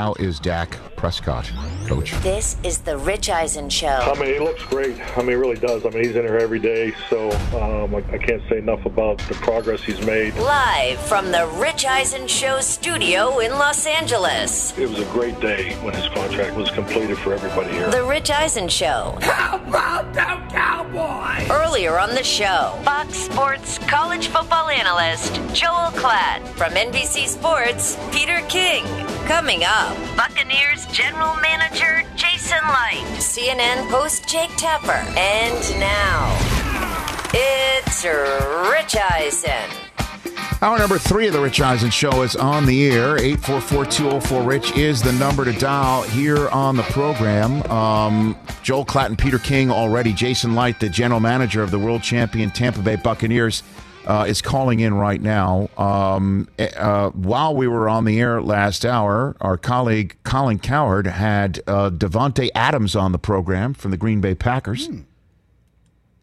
How is Dak Prescott, Coach? This is the Rich Eisen Show. I mean, he looks great. I mean, he really does. I mean, he's in here every day, so um, I, I can't say enough about the progress he's made. Live from the Rich Eisen Show studio in Los Angeles. It was a great day when his contract was completed for everybody here. The Rich Eisen Show. How about them Cowboys? Earlier on the show, Fox Sports college football analyst Joel Klatt. From NBC Sports, Peter King. Coming up, Buccaneers general manager Jason Licht, CNN host Jake Tapper, and now it's Rich Eisen. Hour number three of the Rich Eisen Show is on the air. 844-204-RICH is the number to dial here on the program. Um, Joel Klatt and Peter King already. Jason Licht, the general manager of the world champion Tampa Bay Buccaneers, uh, is calling in right now. Um, uh, while we were on the air last hour, our colleague Colin Cowherd had uh, Davante Adams on the program from the Green Bay Packers. Hmm.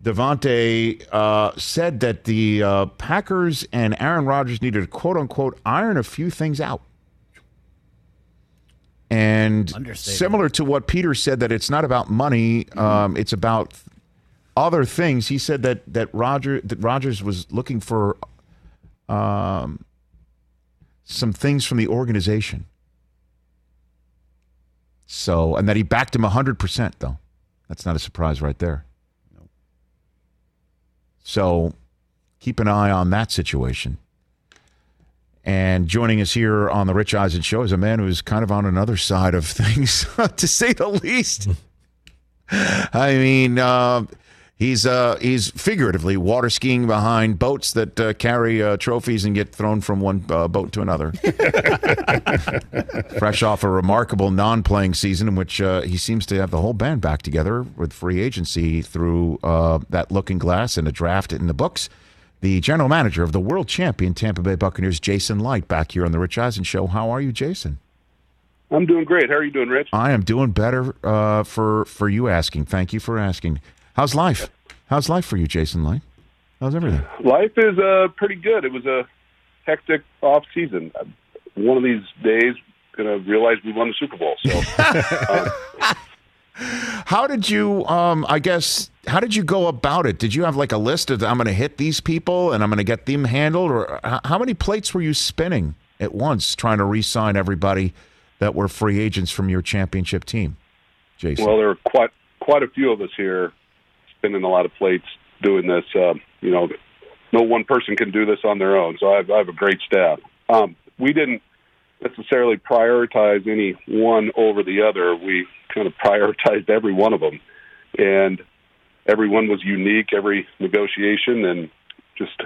Davante uh, said that the uh, Packers and Aaron Rodgers needed to quote unquote iron a few things out. And similar to what Peter said, that it's not about money, mm-hmm. um, it's about other things. He said that that Roger that Rodgers was looking for um, some things from the organization. So, and that he backed him hundred percent, though. That's not a surprise, right there. So, keep an eye on that situation. And joining us here on the Rich Eisen Show is a man who's kind of on another side of things, to say the least. I mean, uh, He's uh, he's figuratively water skiing behind boats that uh, carry uh, trophies and get thrown from one uh, boat to another. Fresh off a remarkable non-playing season in which uh, he seems to have the whole band back together with free agency through uh, that looking glass and a draft in the books. The general manager of the world champion Tampa Bay Buccaneers, Jason Licht, back here on the Rich Eisen Show. How are you, Jason? I'm doing great. How are you doing, Rich? I am doing better for for you asking. Thank you for asking. How's life? How's life for you, Jason Licht? How's everything? Life is uh, pretty good. It was a hectic off season. One of these days, gonna realize we won the Super Bowl. So, uh, how did you? Um, I guess how did you go about it? Did you have like a list of I'm going to hit these people and I'm going to get them handled, or how many plates were you spinning at once trying to re-sign everybody that were free agents from your championship team, Jason? Well, there were quite quite a few of us here spinning a lot of plates doing this. Uh, you know, no one person can do this on their own. So I have, I have a great staff. Um, we didn't necessarily prioritize any one over the other. We kind of prioritized every one of them, and everyone was unique. Every negotiation and just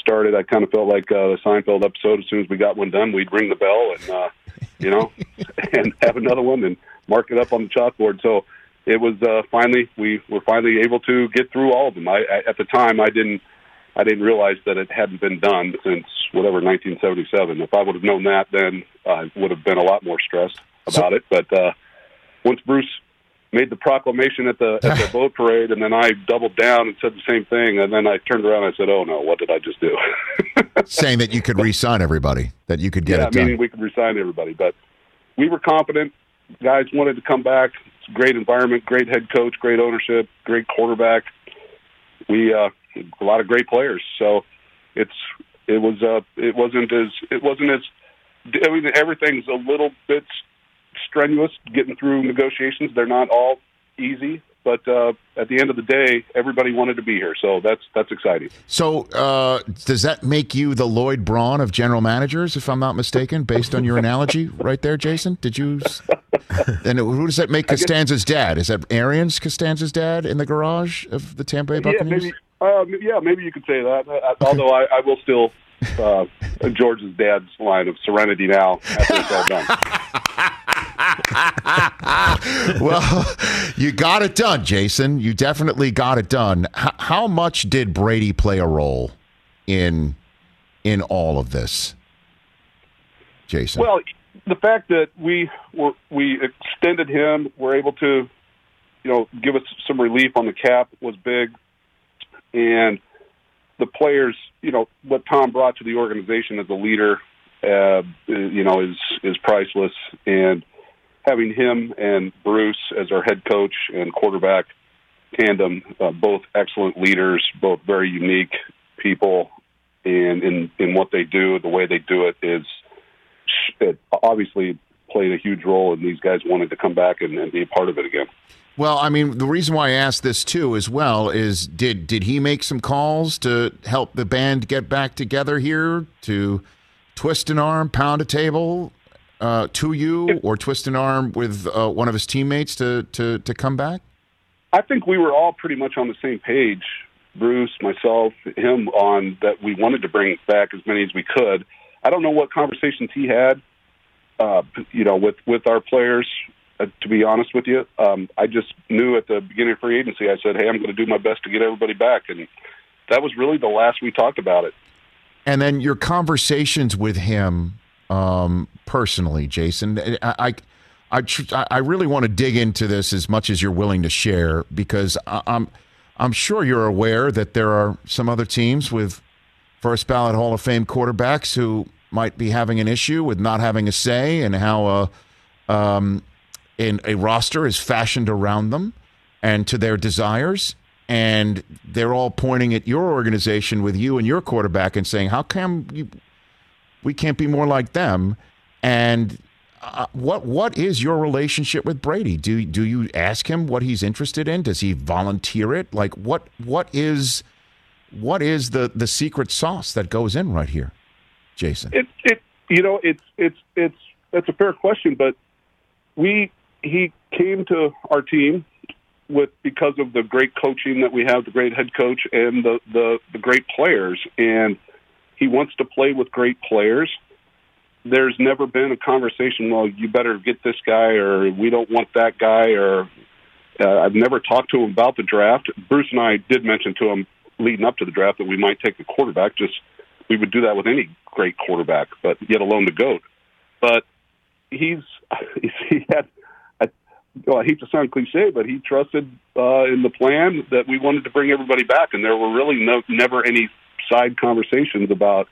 started. I kind of felt like uh, the Seinfeld episode. As soon as we got one done, we'd ring the bell and uh, you know, and have another one and mark it up on the chalkboard. So it was uh, finally we were finally able to get through all of them. I, I at the time I didn't I didn't realize that it hadn't been done since whatever 1977. If I would have known that, then I would have been a lot more stressed about so, it. But uh, once Bruce made the proclamation at the at the boat parade, and then I doubled down and said the same thing, and then I turned around and I said, "Oh no, what did I just do?" Saying that you could resign everybody, that you could get yeah, it done. meaning we could resign everybody, but we were confident. Guys wanted to come back great environment, great head coach, great ownership, great quarterback. We uh, a lot of great players. So it's it was uh, it wasn't as it wasn't as I mean, everything's a little bit strenuous getting through negotiations. They're not all easy, but uh, at the end of the day, everybody wanted to be here, so that's that's exciting. So, uh, does that make you the Lloyd Braun of general managers, if I'm not mistaken, based on your analogy right there, Jason? Did you? and who does that make Costanza's dad? Is that Arians Costanza's dad in the garage of the Tampa Bay Buccaneers? Yeah, maybe. Uh, yeah, maybe you could say that. Uh, although I, I will still uh, George's dad's line of "Serenity now" after it's all done. well, you got it done, Jason. You definitely got it done. H- how much did Brady play a role in in all of this, Jason? Well, the fact that we were we extended him, we were able to, you know, give us some relief on the cap was big, and the players, you know, what Tom brought to the organization as a leader uh, you know, is is priceless. And having him and Bruce as our head coach and quarterback tandem, uh, both excellent leaders, both very unique people, and in in what they do, the way they do it is it obviously played a huge role in these guys wanting to come back and, and be a part of it again. Well, I mean, the reason why I asked this too, as well, is did did he make some calls to help the band get back together here to twist an arm, pound a table uh, to you, or twist an arm with uh, one of his teammates to to to come back? I think we were all pretty much on the same page, Bruce, myself, him, on that we wanted to bring back as many as we could. I don't know what conversations he had, uh, you know, with with our players uh, to be honest with you. Um, I just knew at the beginning of free agency, I said, "Hey, I'm going to do my best to get everybody back," and that was really the last we talked about it. And then your conversations with him um, personally, Jason. I, I, I, I really want to dig into this as much as you're willing to share because I, I'm, I'm sure you're aware that there are some other teams with first ballot Hall of Fame quarterbacks who might be having an issue with not having a say and how a, um, in a roster is fashioned around them and to their desires. And they're all pointing at your organization with you and your quarterback and saying, "How come you, we can't be more like them?" And uh, what what is your relationship with Brady? Do do you ask him what he's interested in? Does he volunteer it? Like what what is what is the the secret sauce that goes in right here, Jason? It it you know it's it's it's that's a fair question, but we he came to our team with because of the great coaching that we have, the great head coach, and the the, the great players, and he wants to play with great players. There's never been a conversation. Well, you better get this guy, or we don't want that guy, or uh, I've never talked to him about the draft. Bruce and I did mention to him leading up to the draft that we might take a quarterback. Just we would do that with any great quarterback, but yet alone the goat. But he's he had well, I hate to sound cliche, but he trusted uh, in the plan that we wanted to bring everybody back, and there were really no, never any side conversations about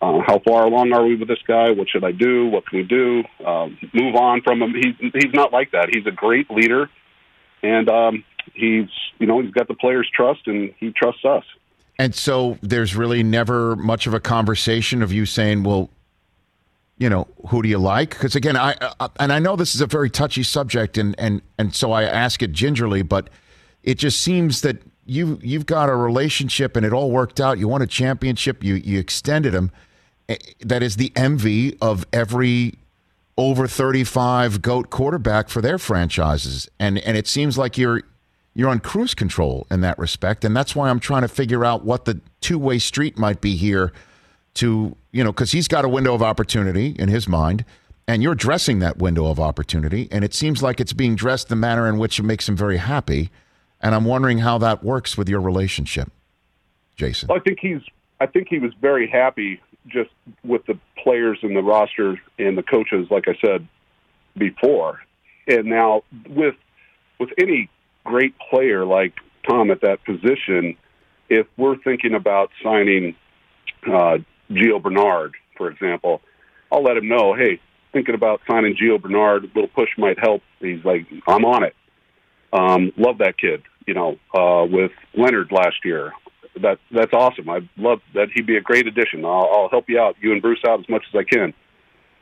uh, how far along are we with this guy? What should I do? What can we do? Um, move on from him. He's he's not like that. He's a great leader, and um, he's you know he's got the players' trust, and he trusts us. And so there's really never much of a conversation of you saying, "Well, you know, who do you like? Because again, I uh, and I know this is a very touchy subject, and and and so I ask it gingerly, but it just seems that you you've got a relationship and it all worked out. You won a championship. You you extended them. Eh, that is the envy of every over 35 goat quarterback for their franchises and and it seems like you're you're on cruise control in that respect and that's why I'm trying to figure out what the two-way street might be here to, you know, because he's got a window of opportunity in his mind, and you're dressing that window of opportunity, and it seems like it's being dressed the manner in which it makes him very happy. And I'm wondering how that works with your relationship, Jason. Well, I think he's. I think he was very happy just with the players and the roster and the coaches, like I said before. And now with with any great player like Tom at that position, if we're thinking about signing uh, Gio Bernard, for example, I'll let him know, hey, thinking about signing Gio Bernard, a little push might help. He's like, I'm on it. Um, love that kid. You know, uh, with Leonard last year, that that's awesome. I love that he'd be a great addition. I'll, I'll help you out, you and Bruce out as much as I can.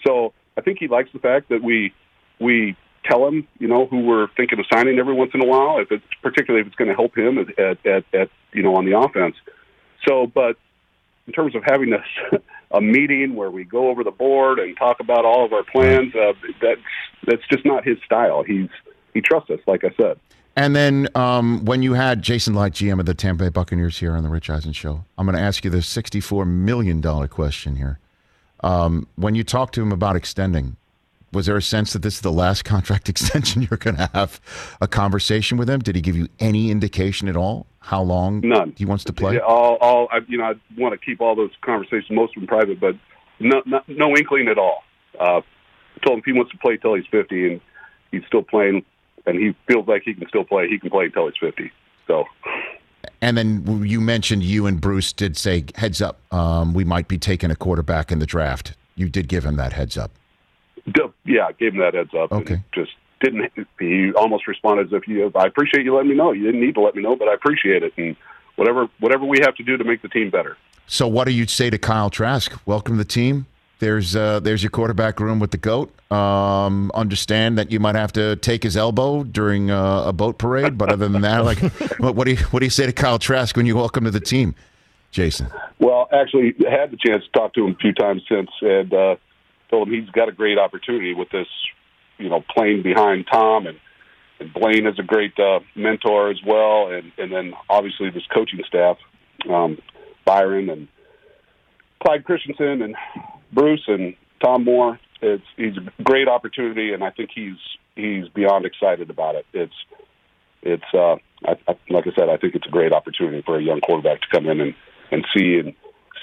So I think he likes the fact that we we tell him, you know, who we're thinking of signing every once in a while, if it's particularly if it's going to help him at, at, at, at you know on the offense. So, but in terms of having a, a meeting where we go over the board and talk about all of our plans, uh, that's that's just not his style. He's he trusts us, like I said. And then um, when you had Jason Licht, GM of the Tampa Bay Buccaneers, here on the Rich Eisen Show, I'm going to ask you the $64 million question here. Um, when you talked to him about extending, was there a sense that this is the last contract extension you're going to have a conversation with him? Did he give you any indication at all how long None. he wants to play? Yeah, all, all I, you know, I want to keep all those conversations, most of them private, but no, no, no inkling at all. Uh, I told him if he wants to play till he's 50 and he's still playing and he feels like he can still play, he can play until he's 50. So. And then you mentioned you and Bruce did say, heads up, um, we might be taking a quarterback in the draft. You did give him that heads up. Yeah, I gave him that heads up. Okay. just didn't. He almost responded as if you. I appreciate you letting me know. You didn't need to let me know, but I appreciate it. And whatever whatever we have to do to make the team better. So, what do you say to Kyle Trask? Welcome to the team. There's uh, there's your quarterback room with the goat. Um, understand that you might have to take his elbow during uh, a boat parade, but other than that, like, what, what do you what do you say to Kyle Trask when you welcome to the team, Jason? Well, actually, had the chance to talk to him a few times since, and uh, told him he's got a great opportunity with this, you know, playing behind Tom and and Blaine is a great uh, mentor as well, and and then obviously this coaching staff, um, Byron and Clyde Christensen and Bruce and Tom Moore. It's he's a great opportunity, and I think he's he's beyond excited about it. It's it's uh, I, I, like I said, I think it's a great opportunity for a young quarterback to come in and and see and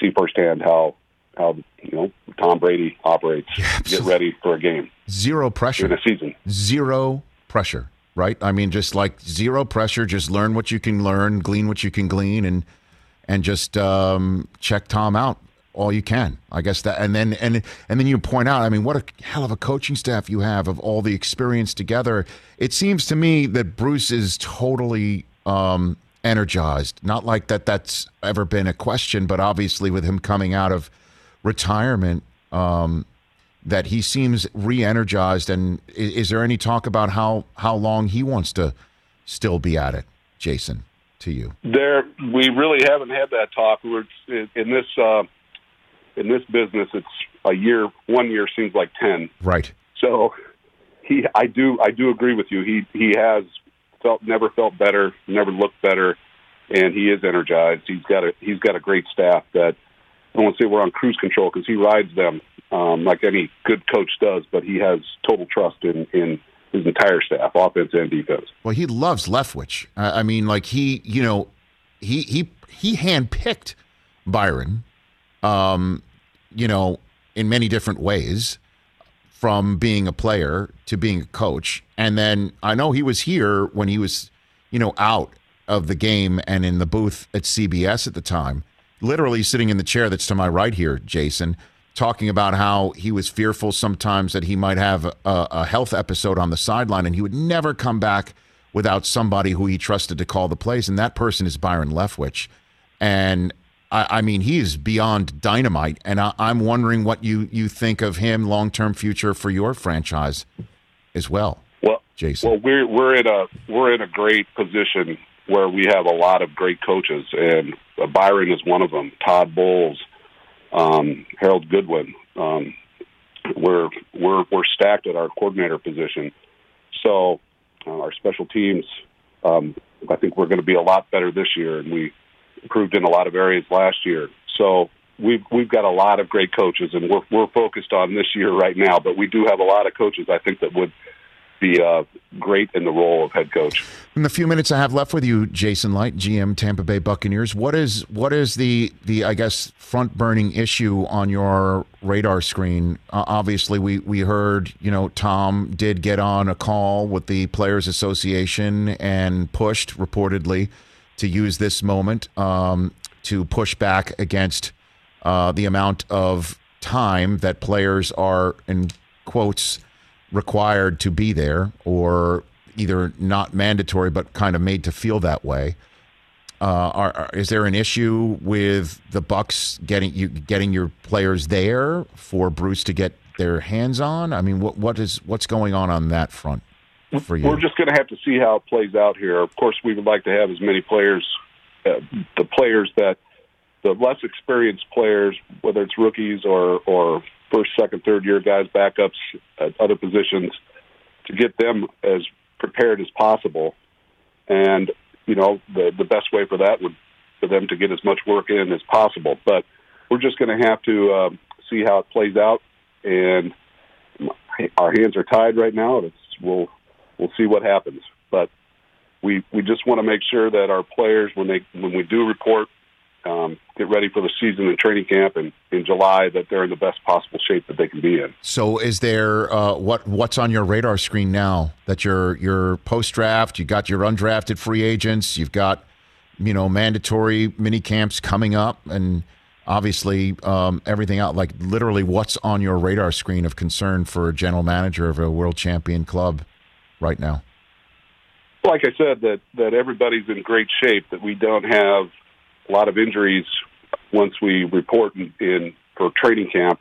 see firsthand how how you know Tom Brady operates. Yeah, get ready for a game. Zero pressure in a season. Zero pressure, right? I mean, just like zero pressure. Just learn what you can learn, glean what you can glean, and and just um, check Tom out all you can. I guess that, and then and and then you point out. I mean, what a hell of a coaching staff you have of all the experience together. It seems to me that Bruce is totally um, energized. Not like that. That's ever been a question, but obviously with him coming out of retirement, um, that he seems re-energized. And is, is there any talk about how how long he wants to still be at it, Jason? To you, there we really haven't had that talk. We're in this. Uh, in this business, it's a year. One year seems like ten. Right. So he, I do, I do agree with you. He he has felt never felt better, never looked better, and he is energized. He's got a he's got a great staff that I don't want to say we're on cruise control because he rides them um, like any good coach does, but he has total trust in in his entire staff, offense and defense. Well, he loves Leftwich. I mean, like he, you know, he he he handpicked Byron um, you know, in many different ways from being a player to being a coach. And then I know he was here when he was, you know, out of the game and in the booth at CBS at the time, literally sitting in the chair that's to my right here, Jason, talking about how he was fearful sometimes that he might have a, a health episode on the sideline and he would never come back without somebody who he trusted to call the plays. And that person is Byron Leftwich. And I, I mean, he is beyond dynamite, and I, am wondering what you you think of him long term future for your franchise as well. Well, Jason. Well, we're we're in a we're in a great position where we have a lot of great coaches, and uh, Byron is one of them. Todd Bowles, um, Harold Goodwin. Um, we're we're we're stacked at our coordinator position, so uh, our special teams. Um, I think we're going to be a lot better this year, and we improved in a lot of areas last year. So we've we've got a lot of great coaches, and we're we're focused on this year right now. But we do have a lot of coaches I think that would be uh, great in the role of head coach. In the few minutes I have left with you, Jason Licht, GM Tampa Bay Buccaneers, what is what is the the I guess front burning issue on your radar screen? Uh, obviously, we we heard you know Tom did get on a call with the Players Association and pushed reportedly to use this moment um, to push back against uh, the amount of time that players are, in quotes, required to be there, or either not mandatory but kind of made to feel that way. Uh, are, are, is there an issue with the Bucs getting you getting your players there for Bruce to get their hands on? I mean, what what is what's going on on that front? For you? We're just going to have to see how it plays out here. Of course, we would like to have as many players, uh, the players that the less experienced players, whether it's rookies or or first, second, third year guys, backups at other positions, to get them as prepared as possible. And you know, the the best way for that would for them to get as much work in as possible. But we're just going to have to uh, see how it plays out. And our hands are tied right now. It's, we'll we'll see what happens. But we we just want to make sure that our players, when they when we do report, um, get ready for the season and training camp in, in July, that they're in the best possible shape that they can be in. So, is there uh, what what's on your radar screen now? That your your post draft, you got your undrafted free agents, you've got you know mandatory mini camps coming up, and obviously um, everything out, like literally what's on your radar screen of concern for a general manager of a world champion club right now? Like I said, that that everybody's in great shape. That we don't have a lot of injuries once we report in, in for training camp,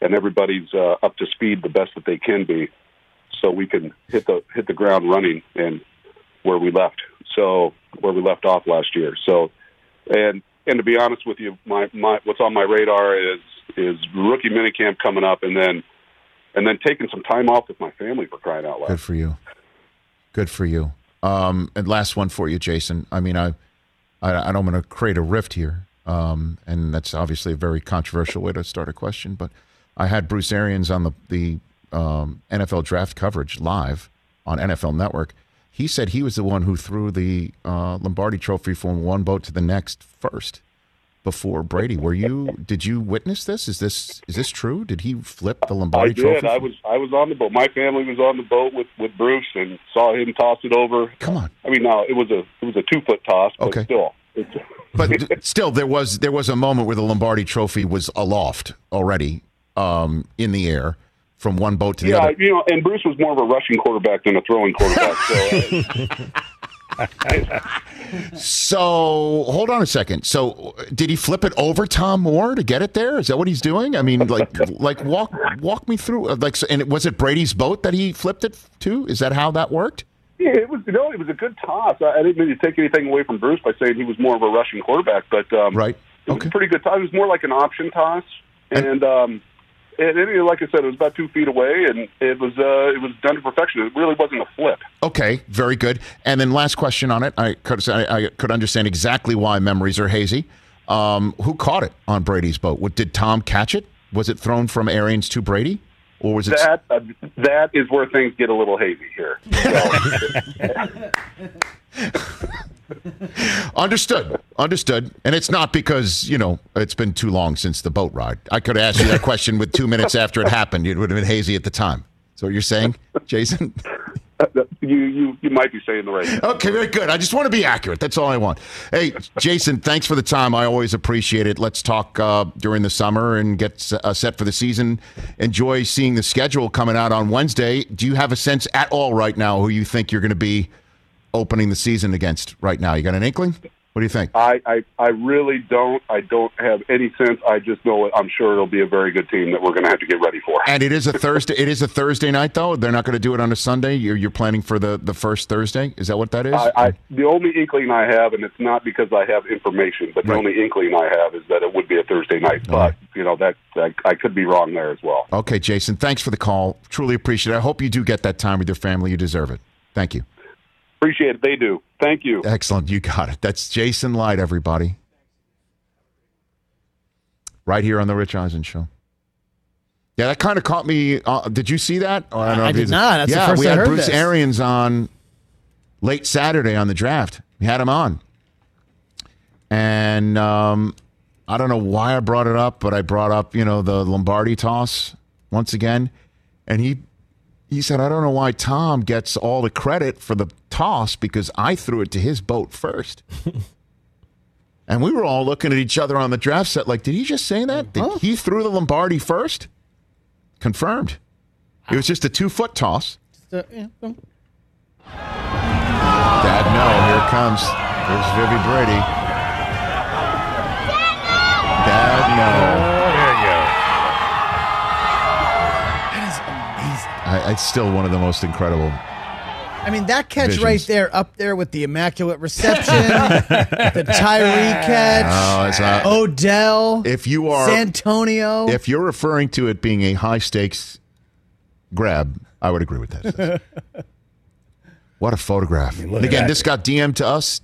and everybody's uh, up to speed the best that they can be, so we can hit the hit the ground running and where we left. So where we left off last year. So, and and to be honest with you, my my what's on my radar is is rookie minicamp coming up, and then and then taking some time off with my family for crying out loud. Good for you. Good for you. Um, and last one for you, Jason. I mean, I, I, I don't want to create a rift here, um, and that's obviously a very controversial way to start a question. But I had Bruce Arians on the the um, NFL draft coverage live on NFL Network. He said he was the one who threw the uh, Lombardi Trophy from one boat to the next first before Brady. Were you? Did you witness this? Is this is this true? Did he flip the Lombardi I did. Trophy? I was I was on the boat. My family was on the boat with with Bruce and saw him toss it over. Come on. I mean, now it was a it was a two foot toss, but Okay. still. But still, there was there was a moment where the Lombardi Trophy was aloft already um, in the air from one boat to the yeah, other. Yeah, you know, and Bruce was more of a rushing quarterback than a throwing quarterback. So So hold on a second. So did he flip it over Tom Moore to get it there? Is that what he's doing? I mean, like like walk walk me through. uh, Like, and was it Brady's boat that he flipped it to? Is that how that worked? Yeah, it was. You know, it was a good toss. I, I didn't mean to take anything away from Bruce by saying he was more of a rushing quarterback, but um, Right. it was a pretty good toss. It was more like an option toss, and um, and, and like I said, it was about two feet away, and it was uh, it was done to perfection. It really wasn't a flip. Okay, very good. And then last question on it. I could I, I could understand exactly why memories are hazy. Um, who caught it on Brady's boat? What, did Tom catch it? Was it thrown from Arians to Brady, or was it? That uh, that is where things get a little hazy here. Understood. Understood. And it's not because, you know, it's been too long since the boat ride. I could ask you that question with two minutes after it happened. It would have been hazy at the time. So what you're saying, Jason? you you you might be saying the right. thing. Okay, very good. I just want to be accurate. That's all I want. Hey, Jason, thanks for the time. I always appreciate it. Let's talk uh, during the summer and get uh, set for the season. Enjoy seeing the schedule coming out on Wednesday. Do you have a sense at all right now who you think you're going to be opening the season against right now? You got an inkling? What do you think? I, I I really don't. I don't have any sense. I just know it. I'm sure it'll be a very good team that we're going to have to get ready for. And it is a Thursday. It is a Thursday night, though. They're not going to do it on a Sunday. You're, you're planning for the, the first Thursday. Is that what that is? I, I the only inkling I have, and it's not because I have information, but the Right. only inkling I have is that it would be a Thursday night. But you know that, that I could be wrong there as well. okay, Jason. Thanks for the call. Truly appreciate it. I hope you do get that time with your family. You deserve it. Thank you. Appreciate it. They do. Thank you. Excellent. You got it. That's Jason Licht, everybody. Right here on the Rich Eisen Show. Yeah, that kind of caught me. Uh, did you see that? Oh, don't know I did not. That's the yeah, first we I had heard Bruce this. Arians on late Saturday on the draft. We had him on, and um, I don't know why I brought it up, but I brought up you know the Lombardi toss once again, and he he said I don't know why Tom gets all the credit for the toss because I threw it to his boat first. And we were all looking at each other on the draft set like, did he just say that? Did oh. he threw the Lombardi first? Confirmed. It was just a two foot toss. Dad, no, here comes. There's Vivi Brady. Dad, no. I, it's still one of the most incredible. I mean, that catch Visions. right there, up there with the immaculate reception, the Tyree catch, Oh, it's not. Odell, If you are, Santonio. if you're referring to it being a high stakes grab, I would agree with that. what a photograph! And again, this got DM'd to us.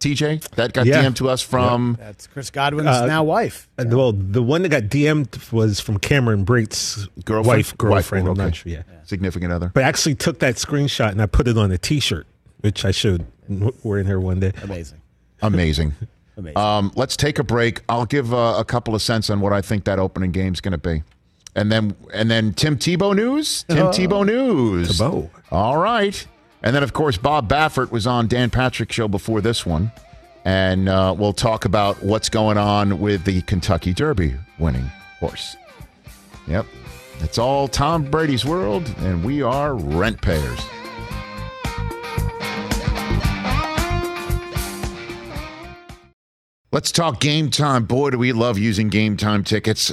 TJ, that got Yeah. DM'd to us from. That's Chris Godwin's Uh, now wife. And, well, the one that got DM'd was from Cameron Brate's Girlfriend? wife, girlfriend. Wife, I'm okay. not sure. Yeah. significant other. But I actually took that screenshot and I put it on a T-shirt, which I showed wearing here one day. Amazing. Amazing. Amazing. Um, let's take a break. I'll give uh, a couple of cents on what I think that opening game's going to be, and then and then Tim Tebow news. Tim Tebow news. Tebow. All right, and then of course Bob Baffert was on Dan Patrick's show before this one, and uh, we'll talk about what's going on with the Kentucky Derby winning horse. Yep, it's all Tom Brady's world, and we are rent payers. Let's talk game time. Boy, do we love using game time tickets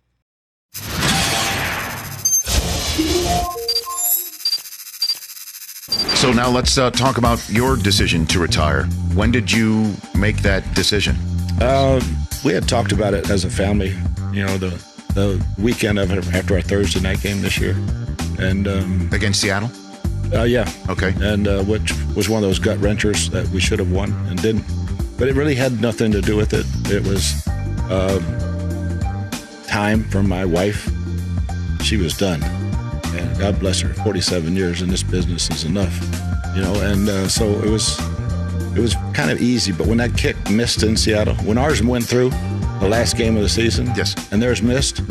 So now let's uh, talk about your decision to retire. When did you make that decision? Uh, we had talked about it as a family, you know, the the weekend of after our Thursday night game this year, and um, Against Seattle? uh, yeah, Okay. and uh, which was one of those gut wrenchers that we should have won and didn't. But it really had nothing to do with it. It was uh, time from my wife. She was done, and God bless her. Forty-seven years in this business is enough, you know. And uh, so it was, it was kind of easy. But when that kick missed in Seattle, when ours went through the last game of the season, Yes. and theirs missed,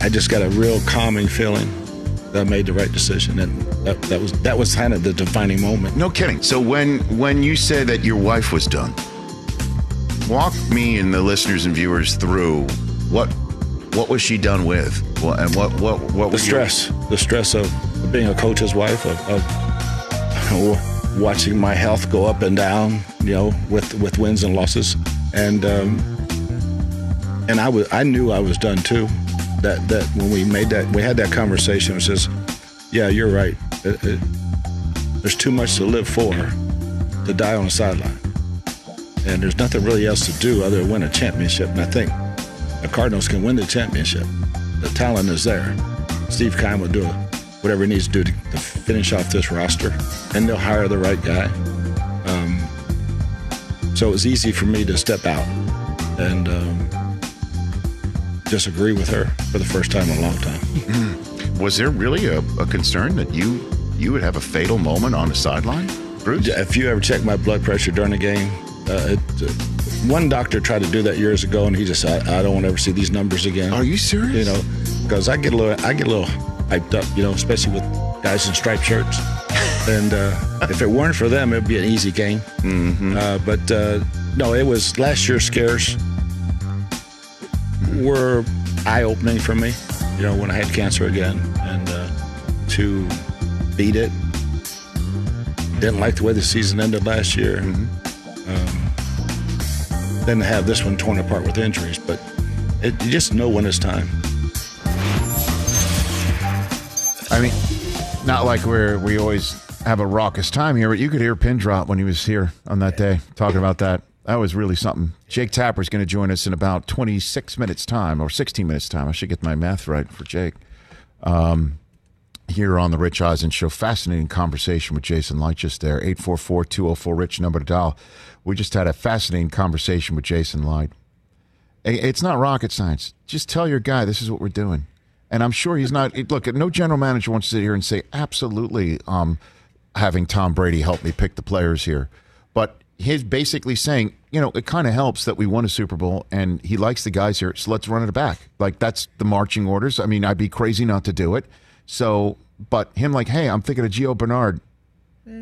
I just got a real calming feeling that I made the right decision, and that, that was that was kind of the defining moment. No kidding. So when when you say that your wife was done, walk me and the listeners and viewers through what what was she done with, What- and what what what The was your- stress, the stress of being a coach's wife, of, of watching my health go up and down, you know, with with wins and losses, and um, and I was I knew I was done too. That that when we made that we had that conversation, it says, yeah, you're right. It- it- there's too much to live for to die on the sideline, and there's nothing really else to do other than win a championship. And I think the Cardinals can win the championship. The talent is there. Steve Keim will do whatever he needs to do to, to finish off this roster, and they'll hire the right guy. Um, so it was easy for me to step out and um, disagree with her for the first time in a long time. Was there really a, a concern that you you would have a fatal moment on the sideline, Bruce? If you ever check my blood pressure during a game, uh, it, uh, one doctor tried to do that years ago, and he just I, I don't want to ever see these numbers again. Are you serious? You know, because I get a little I get a little hyped up, you know, especially with guys in striped shirts. and uh, if it weren't for them, it'd be an easy game. Mm-hmm. Uh, but uh, no, it was last year's scares were eye opening for me. You know, when I had cancer again, and uh, to beat it. Didn't like the way the season ended last year. Um, then to have this one torn apart with injuries, but it, you just know when it's time. I mean, not like we're we always have a raucous time here, but you could hear pin drop when he was here on that day talking about that. That was really something. Jake Tapper is going to join us in about 26 minutes time or 16 minutes time. I should get my math right for Jake. Um, here on the Rich Eisen Show, fascinating conversation with Jason just there. 844-204 Rich number to dial. We just had a fascinating conversation with Jason Licht. It's not rocket science. Just tell your guy this is what we're doing. And I'm sure he's not. Look, no general manager wants to sit here and say, absolutely, um, having Tom Brady help me pick the players here. But he's basically saying, you know, it kind of helps that we won a Super Bowl and he likes the guys here, so let's run it back. Like, that's the marching orders. I mean, I'd be crazy not to do it. So, but him, like, hey, I'm thinking of Gio Bernard.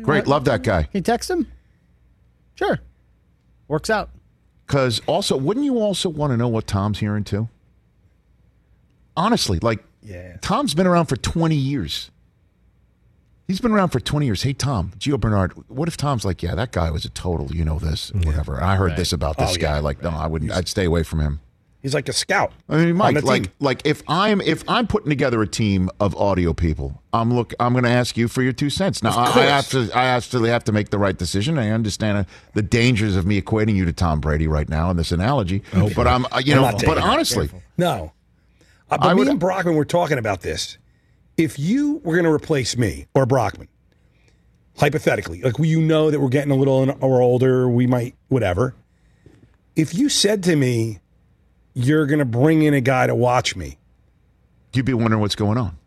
Great, love that guy. Can you text him? Sure. Works out. Because also, wouldn't you also want to know what Tom's hearing too? Honestly, like, Yeah. Tom's been around for 20 years. He's been around for 20 years. Hey, Tom, Gio Bernard, what if Tom's like, yeah, that guy was a total, you know this, whatever. I heard this about this Oh, guy. yeah, like, no, I wouldn't, I'd stay away from him. He's like a scout. I mean, Mike, like, like if I'm if I'm putting together a team of audio people, I'm look, I'm going to ask you for your two cents. Now, I, I have to, I absolutely have to make the right decision. I understand uh, the dangers of me equating you to Tom Brady right now in this analogy, but I'm, uh, you I'm know, but it. honestly, No. Uh, but I me would- and Brockman were talking about this. If you were going to replace me or Brockman, hypothetically, like you know that we're getting a little or older, we might, whatever. If you said to me, you're going to bring in a guy to watch me, you'd be wondering what's going on.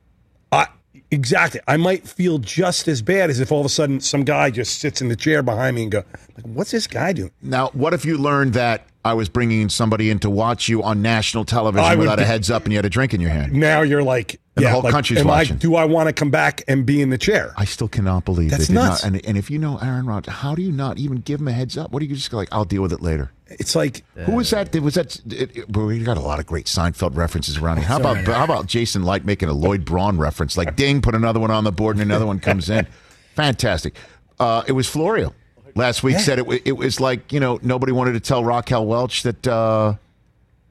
I, exactly. I might feel just as bad as if all of a sudden some guy just sits in the chair behind me and go, what's this guy doing? Now, what if you learned that I was bringing somebody in to watch you on national television without a heads up and you had a drink in your hand? Now you're like, And the whole like, country's am I- watching. do I want to come back and be in the chair? I still cannot believe That's they did nuts. not. And, and if you know Aaron Rodgers, how do you not even give him a heads up? What do you just go like? I'll deal with it later. It's like Who was that? Was that? It, it, we got a lot of great Seinfeld references around here. How about how about Jason Licht making a Lloyd Braun reference? Like, ding, put another one on the board, and another one comes in. Fantastic. Uh, it was Florio last week. Said it. It was like you know nobody wanted to tell Raquel Welch that uh,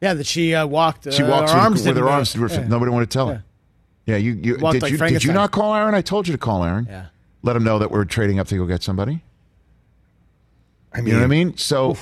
Yeah, that she uh, walked. Uh, she walked her with, arms with her uh, arms. were- yeah. Nobody wanted to tell her. Yeah, you, you did like you did you not call Aaron? I told you to call Aaron. Yeah. Let him know that we're trading up to go get somebody. I mean, You know what I mean? So,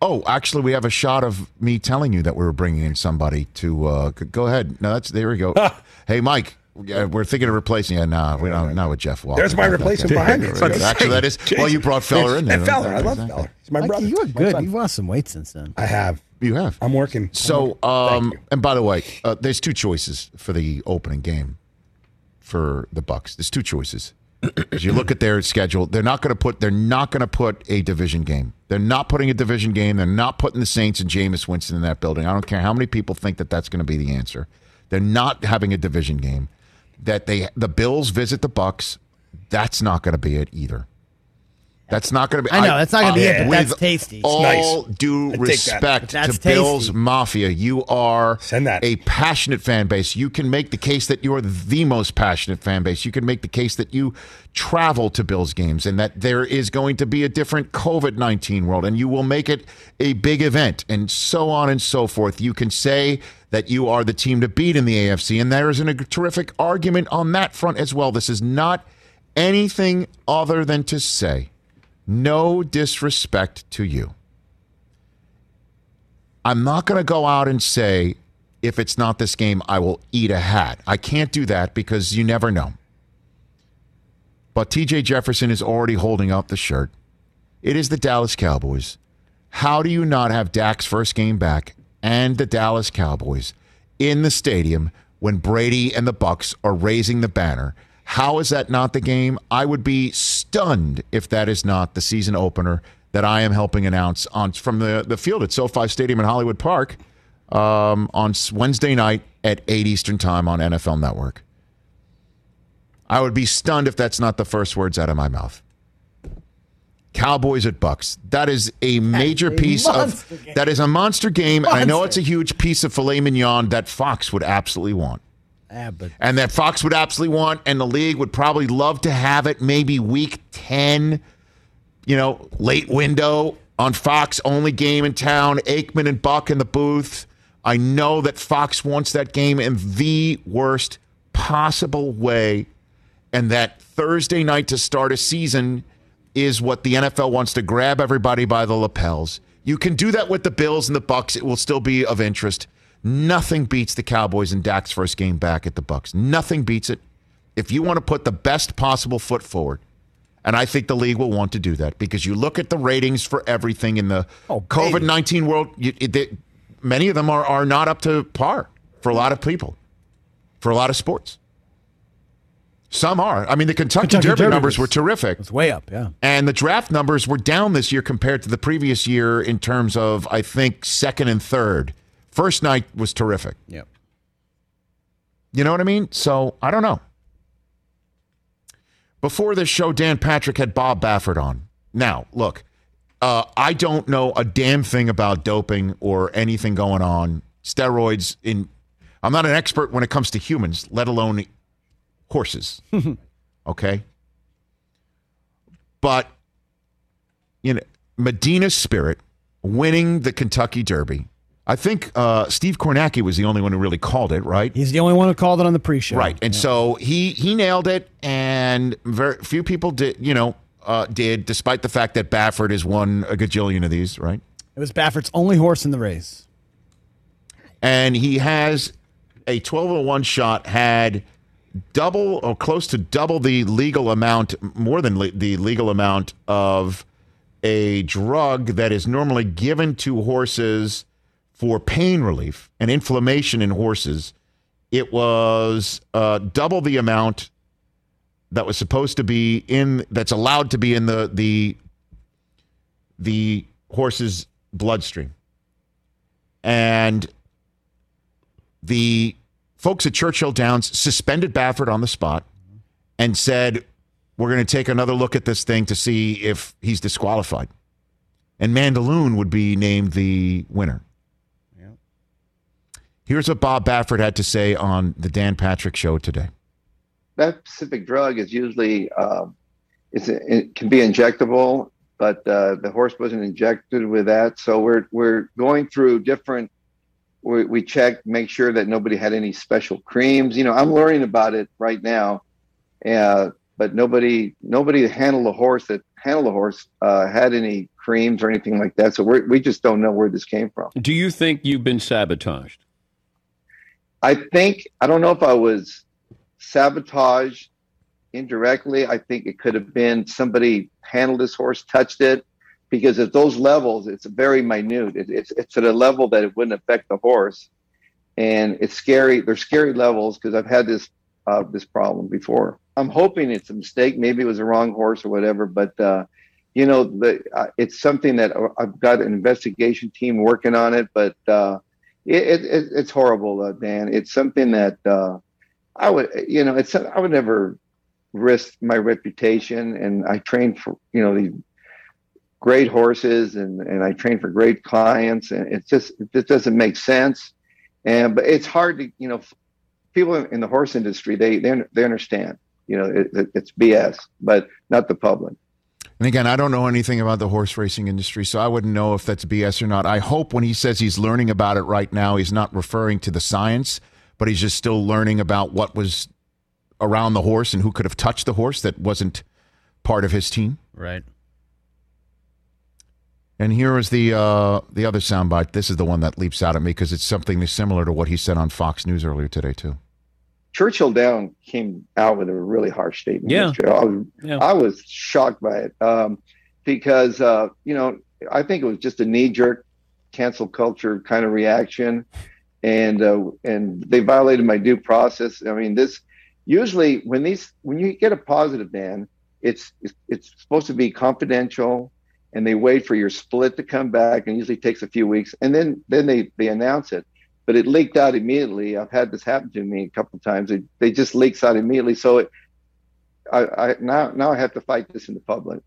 oh, actually, we have a shot of me telling you that we were bringing in somebody to uh, go ahead. No, that's there we go. hey, Mike, yeah, we're thinking of replacing. Yeah, nah, we don't. Not with Jeff Walker. There's my replacement guy. behind me. There. Actually, that is. Well, you brought Feller in there. And Feller, I love Exactly. Feller. He's my Mikey, brother. you look My good. You've lost some weight since then. I have. You have. I'm working. So, I'm- um, and by the way, uh, there's two choices for the opening game for the Bucs. There's two choices. As you look at their schedule, they're not going to put they're not going to put a division game. They're not putting a division game. They're not putting the Saints and Jameis Winston in that building. I don't care how many people think that that's going to be the answer. They're not having a division game. That they the Bills visit the Bucs. That's not going to be it either. That's not going to be. I know, that's not gonna be it, but with that's tasty. All Nice. due I take that. respect That's to Bills. Mafia, you are Send that. a passionate fan base. You can make the case that you're the most passionate fan base. You can make the case that you travel to Bills games and that there is going to be a different COVID 19 world and you will make it a big event and so on and so forth. You can say that you are the team to beat in the AFC, and there is an, a terrific argument on that front as well. This is not anything other than to say no disrespect to you. I'm not going to go out and say, if it's not this game, I will eat a hat. I can't do that because you never know. But TJ Jefferson is already holding up the shirt. It is the Dallas Cowboys. How do you not have Dak's first game back and the Dallas Cowboys in the stadium when Brady and the Bucs are raising the banner? How is that not the game? I would be stunned if that is not the season opener that I am helping announce on from the, the field at SoFi Stadium in Hollywood Park um, on Wednesday night at 8 Eastern Time on NFL Network. I would be stunned if that's not the first words out of my mouth. Cowboys at Bucs. That is a major a piece of game. that is a monster game, and I know it's a huge piece of filet mignon that Fox would absolutely want. Ah, but And that Fox would absolutely want, and the league would probably love to have it maybe week 10, you know, late window on Fox, only game in town, Aikman and Buck in the booth. I know that Fox wants that game in the worst possible way. and that Thursday night to start a season is what the NFL wants to grab everybody by the lapels. You can do that with the Bills and the Bucs. It will still be of interest. Nothing beats the Cowboys and Dak's first game back at the Bucs. Nothing beats it. If you want to put the best possible foot forward, and I think the league will want to do that because you look at the ratings for everything in the Oh, COVID nineteen world. You, it, they- many of them are are not up to par for a lot of people, for a lot of sports. Some are. I mean, the Kentucky, Kentucky Derby, Derby numbers was- were terrific. It's way up, yeah. And the draft numbers were down this year compared to the previous year in terms of, I think, second and third. First night was terrific. Yep. You know what I mean? So I don't know. Before this show, Dan Patrick had Bob Baffert on. Now, look, uh, I don't know a damn thing about doping or anything going on. Steroids in. I'm not an expert when it comes to humans, let alone horses. okay. But you know, Medina Spirit winning the Kentucky Derby. I think uh, Steve Kornacki was the only one who really called it, right? He's the only one who called it on the pre-show. Right, and so he he nailed it, and very few people did. You know, uh, did despite the fact that Baffert has won a gajillion of these, right? It was Baffert's only horse in the race. And he has a 1201 shot had double or close to double the legal amount, more than le- the legal amount of a drug that is normally given to horses for pain relief and inflammation in horses. It was uh, double the amount that was supposed to be in that's allowed to be in the the the horse's bloodstream. And the folks at Churchill Downs suspended Baffert on the spot and said, We're going to take another look at this thing to see if he's disqualified. And Mandaloun would be named the winner. Here's what Bob Baffert had to say on the Dan Patrick Show today. that specific drug is usually uh, it's it can be injectable, but uh, the horse wasn't injected with that. So we're we're going through different. We, we check, make sure that nobody had any special creams. You know, I'm learning about it right now, uh, but nobody nobody that handled the horse that handled a horse uh, had any creams or anything like that. So we we just don't know where this came from. Do you think you've been sabotaged? I think I don't know if I was sabotaged indirectly. I think it could have been somebody handled this horse, touched it, because at those levels, it's very minute. It, it's it's at a level that it wouldn't affect the horse, and it's scary. They're scary levels because I've had this uh, this problem before. I'm hoping it's a mistake. Maybe it was the wrong horse or whatever, but. Uh, you know, the, uh, it's something that I've got an investigation team working on it, but uh, it, it, it's horrible, uh, Dan. It's something that uh, I would, you know, it's I would never risk my reputation, and I train for you know these great horses, and and I train for great clients, and it's just it just doesn't make sense, and but it's hard to you know people in the horse industry they they, they understand you know it, it's BS, but not the public. And again, I don't know anything about the horse racing industry, so I wouldn't know if that's BS or not. I hope when he says he's learning about it right now, he's not referring to the science, but he's just still learning about what was around the horse and who could have touched the horse that wasn't part of his team. Right. And here is the uh, the other soundbite. This is the one that leaps out at me because it's something similar to what he said on Fox News earlier today too. Churchill Down came out with a really harsh statement. Yeah. I was, Yeah. I was shocked by it um, because, uh, you know, I think it was just a knee jerk cancel culture kind of reaction. And, uh, and they violated my due process. I mean, this usually when these, when you get a positive ban, it's, it's, it's supposed to be confidential and they wait for your split to come back and usually takes a few weeks. And then, then they, they announce it but it leaked out immediately. I've had this happen to me a couple of times. It, they just leaks out immediately. So it, I, I now now I have to fight this in the public.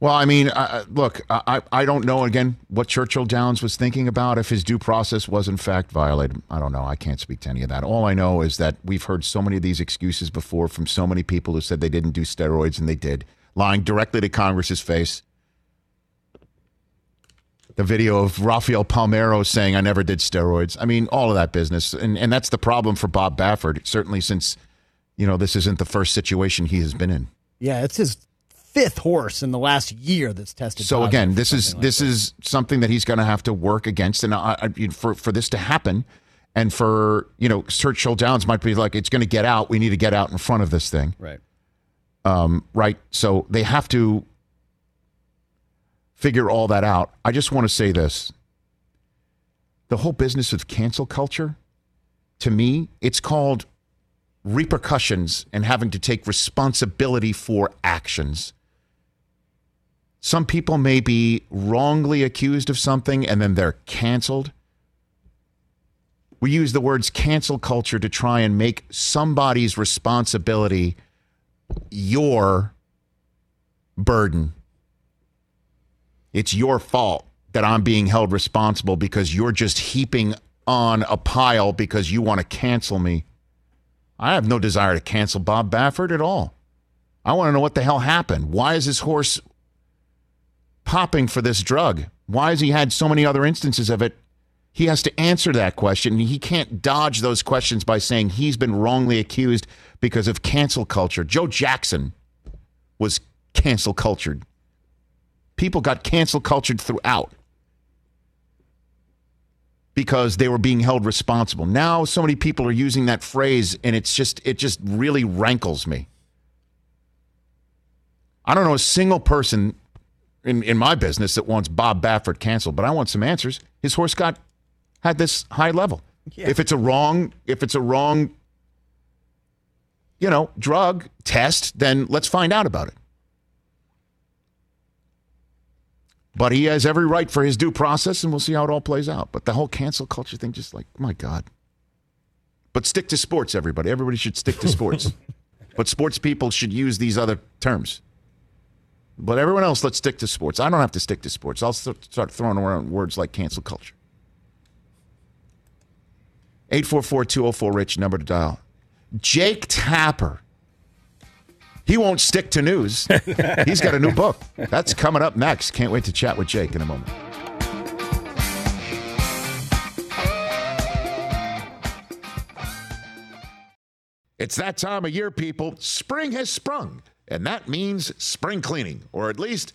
Well, I mean, uh, look, I, I don't know again what Churchill Downs was thinking about if his due process was in fact violated. I don't know. I can't speak to any of that. All I know is that we've heard so many of these excuses before from so many people who said they didn't do steroids and they did, lying directly to Congress's face. The video of Rafael Palmeiro saying, I never did steroids. I mean, all of that business. And, and that's the problem for Bob Baffert, certainly since you know, this isn't the first situation he has been in. Yeah, it's his fifth horse in the last year that's tested. So again, this is like this that. is something that he's going to have to work against, and I, I, for for this to happen, and for you know, Churchill Downs might be like, it's going to get out. We need to get out in front of this thing, Right. um, right? So they have to figure all that out. I just want to say this: the whole business of cancel culture, to me, it's called repercussions and having to take responsibility for actions. Some people may be wrongly accused of something and then they're canceled. We use the words cancel culture to try and make somebody's responsibility your burden. It's your fault that I'm being held responsible because you're just heaping on a pile because you want to cancel me. I have no desire to cancel Bob Baffert at all. I want to know what the hell happened. Why is this horse popping for this drug? Why has he had so many other instances of it? He has to answer that question. He can't dodge those questions by saying he's been wrongly accused because of cancel culture. Joe Jackson was cancel cultured. People got cancel cultured throughout because they were being held responsible. Now so many people are using that phrase and it's just it just really rankles me. I don't know a single person in, in my business that wants Bob Baffert canceled, but I want some answers. His horse got had this high level. If it's a wrong, if it's a wrong, you know, drug test, then let's find out about it. But he has every right for his due process, and we'll see how it all plays out. But the whole cancel culture thing, just like, my God. But stick to sports, everybody. Everybody should stick to sports. but sports people should use these other terms. But everyone else, let's stick to sports. I don't have to stick to sports. I'll st- start throwing around words like cancel culture. 844 204 Rich, number to dial. Jake Tapper. He won't stick to news. He's got a new book. That's coming up next. Can't wait to chat with Jake in a moment. It's that time of year, people. Spring has sprung, and that means spring cleaning, or at least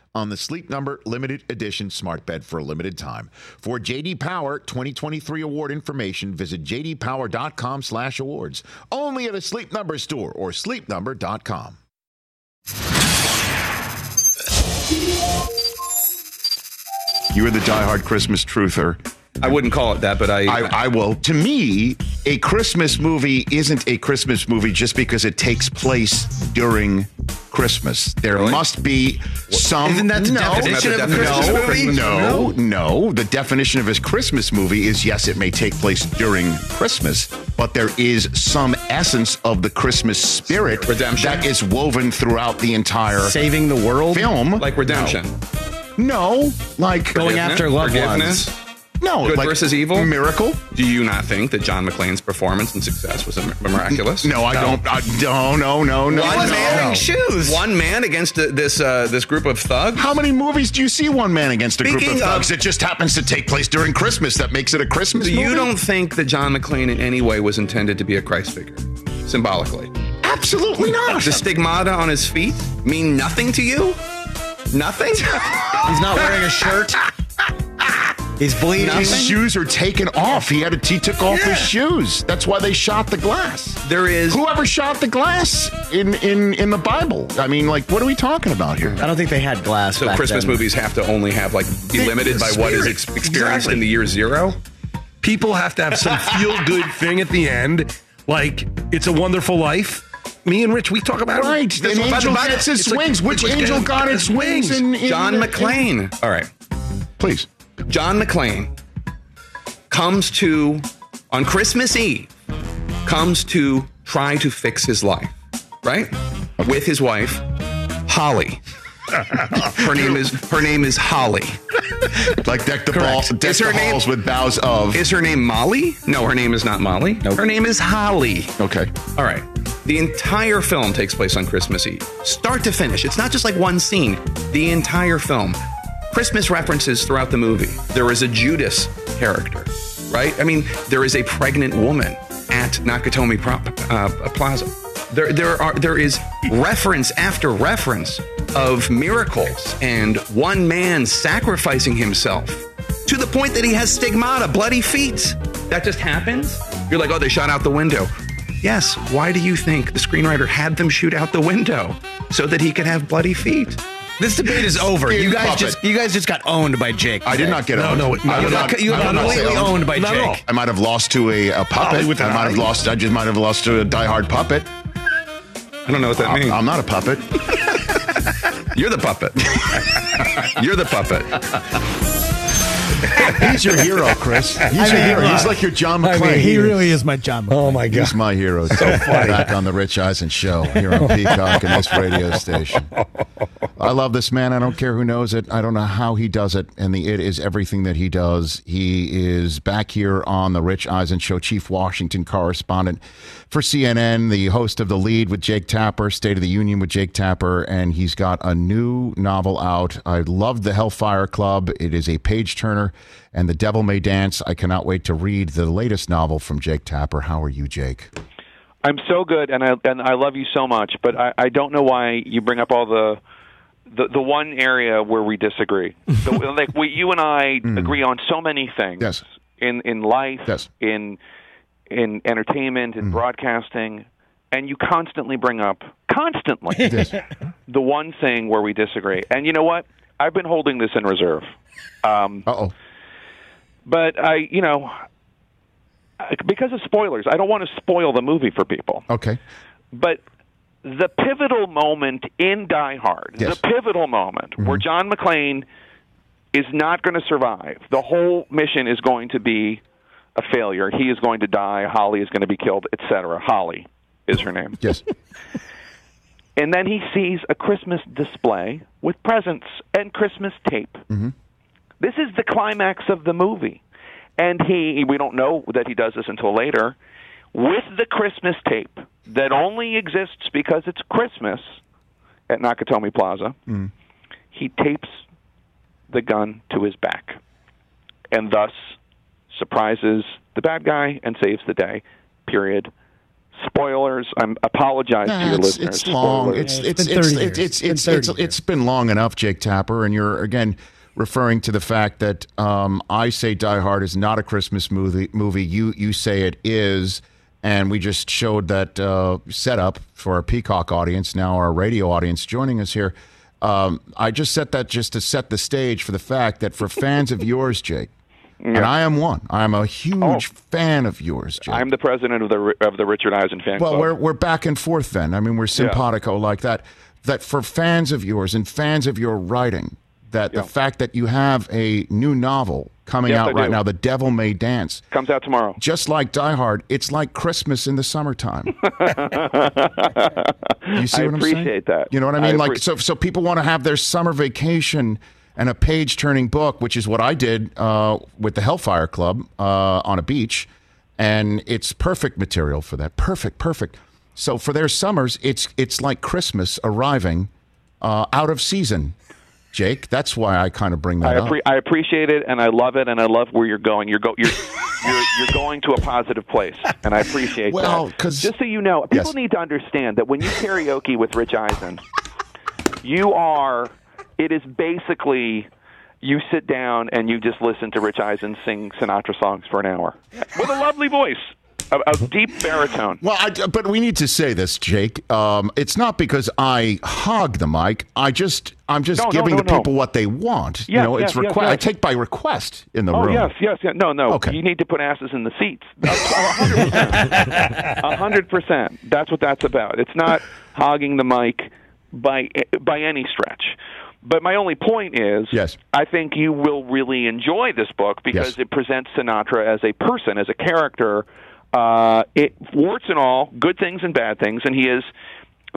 on the Sleep Number limited edition smart bed for a limited time. For JD Power 2023 award information, visit jdpower.com/awards. Only at a Sleep Number store or sleepnumber.com. You're the diehard Christmas truther. I wouldn't call it that, but I, I, I will. To me, a Christmas movie isn't a Christmas movie just because it takes place during Christmas. There must be some. Isn't that the no, definition no, of a Christmas no, movie? No, no. no. The definition of his Christmas movie is yes, it may take place during Christmas, but there is some essence of the Christmas spirit Redemption? that is woven throughout the entire Saving the world? film. Like redemption. No, like Going after loved ones. No, Good like versus evil? miracle. Do you not think that John McClane's performance and success was miraculous? No, I don't. I, no, no, no, no. One no. man, shoes. one man against uh, this uh, this group of thugs. How many movies do you see one man against a group of thugs of- that just happens to take place during Christmas that makes it a Christmas So movie? you don't think that John McClane in any way was intended to be a Christ figure, symbolically? Absolutely not. The stigmata on his feet mean nothing to you? Nothing? He's not wearing a shirt. He's bleeding. His shoes are taken off. He had to, he took off Yeah. his shoes. That's why they shot the glass. There is Whoever shot the glass in in in the Bible? I mean, like, what are we talking about here? I don't think they had glass. so back Christmas then. movies have to only have like be The- limited the by what is ex- experienced Exactly. in the year zero. People have to have some feel good thing at the end, like it's a wonderful life. Me and Rich, we talk about it. Right, This an angel the gets its It's like- wings. Which angel got its wings? In, in John in- McClane. All right. Please. John McClane comes to on Christmas Eve comes to try to fix his life, right? With his wife, Holly. her name is her name is Holly. Like deck the ball, deck Is her the name- halls with boughs of. Is her name Molly? No, her name is not Molly. Her name is Holly. okay. All right. The entire film takes place on Christmas Eve, start to finish. It's not just like one scene, the entire film. Christmas references throughout the movie. There is a Judas character, right? I mean, there is a pregnant woman at Nakatomi uh, Plaza. There, there are, there is reference after reference of miracles and one man sacrificing himself to the point that he has stigmata, bloody feet. That just happens. You're like, oh, they shot out the window. Yes. Why do you think the screenwriter had them shoot out the window so that he could have bloody feet? This debate is over. You guys Puppet. just you guys just got owned by Jake. I did not get owned. no, I no, would no, not- you got would not say completely owned by Not. Jake. I might have lost to a, a puppet. With I might have lost. I just might have lost to a diehard puppet. I don't know what that I'm, means. I'm not a puppet. You're the puppet. You're the puppet. He's your hero, Chris. He's your mean, hero. He's like your John I McClane. mean, he really is my John. Oh, McClane. Oh my god! He's my hero. So Back on the Rich Eisen show here on Peacock and this radio station. I love this man. I don't care who knows it. I don't know how he does it. And the it is everything that he does. He is back here on the Rich Eisen show, chief Washington correspondent for CNN, the host of The Lead with Jake Tapper, State of the Union with Jake Tapper, and he's got a new novel out. I loved The Hellfire Club. It is a page turner, and The Devil May Dance. I cannot wait to read the latest novel from Jake Tapper. How are you, Jake? I'm so good, and I and I love you so much, but I, I don't know why you bring up all the the the one area where we disagree. so, like we, you and I agree on so many things. Yes. In in life. Yes. In in entertainment in broadcasting, and you constantly bring up constantly Yes. the one thing where we disagree. And you know what? I've been holding this in reserve. Um, Uh oh. but I, you know, because of spoilers, I don't want to spoil the movie for people. Okay. But the pivotal moment in Die Hard, Yes. the pivotal moment where mm-hmm. John McClane is not going to survive, the whole mission is going to be a failure. He is going to die. Holly is going to be killed, etc. Holly is her name. Yes. And then he sees a Christmas display with presents and Christmas tape. Mm-hmm. This is the climax of the movie. And he, we don't know that he does this until later, with the Christmas tape that only exists because it's Christmas at Nakatomi Plaza, he tapes the gun to his back and thus surprises the bad guy and saves the day. Period. Spoilers. I'm apologize to your it's, listeners. it's long. Spoilers. It's It's it's been it's 30 it's it's It's it's been it's, it's been long enough, Jake Tapper, and you're again referring to the fact that um, I say Die Hard is not a Christmas movie. Movie you you say it is, and we just showed that uh, setup for our Peacock audience. Now our radio audience joining us here. Um, I just set that just to set the stage for the fact that for fans of yours, Jake, and I am one. I am a huge fan of yours, Jake. I'm the president of the of the Richard Eisen fan Well, club. we're we're back and forth then. I mean, we're simpatico like that. that for fans of yours and fans of your writing, that the fact that you have a new novel coming Yes, out I right do. now, The Devil May Dance, Comes out tomorrow. just like Die Hard, it's like Christmas in the summertime. You see I what I'm saying? appreciate that. You know what I I mean? like so so people want to have their summer vacation and a page turning book, which is what I did uh, with the Hellfire Club uh, on a beach, and it's perfect material for that. Perfect, perfect. So for their summers, it's it's like Christmas arriving uh, out of season. Jake, that's why I kind of bring I, that up. appre- I appreciate it, and I love it, and I love where you're going. You're go- you're, you're you're going to a positive place, and I appreciate Well, that. 'cause- just so you know, people Yes. need to understand that when you karaoke with Rich Eisen, you are. It is basically you sit down and you just listen to Rich Eisen sing Sinatra songs for an hour with a lovely voice, a, a deep baritone. Well, I, but we need to say this, Jake. Um, it's not because I hog the mic. I just I'm just No, giving no, the no. people what they want. you Yes, know, it's yes, yes. I take by request in the oh room. yes, yes, yes. No, no. Okay. You need to put asses in the seats. A hundred percent. Hundred percent. That's what that's about. It's not hogging the mic by by any stretch. But my only point is, Yes. I think you will really enjoy this book because Yes. it presents Sinatra as a person, as a character. Uh, it warts and all, good things and bad things, and he is.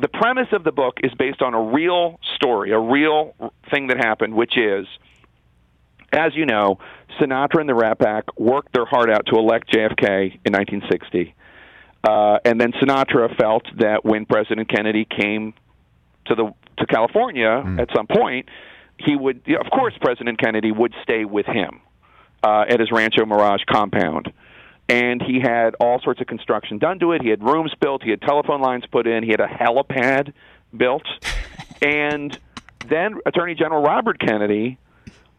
The premise of the book is based on a real story, a real thing that happened, which is as you know, Sinatra and the Rat Pack worked their heart out to elect JFK in 1960. Uh, and then Sinatra felt that when President Kennedy came to the to California at some point, he would, of course, President Kennedy would stay with him uh, at his Rancho Mirage compound. And he had all sorts of construction done to it. He had rooms built. He had telephone lines put in. He had a helipad built. and then Attorney General Robert Kennedy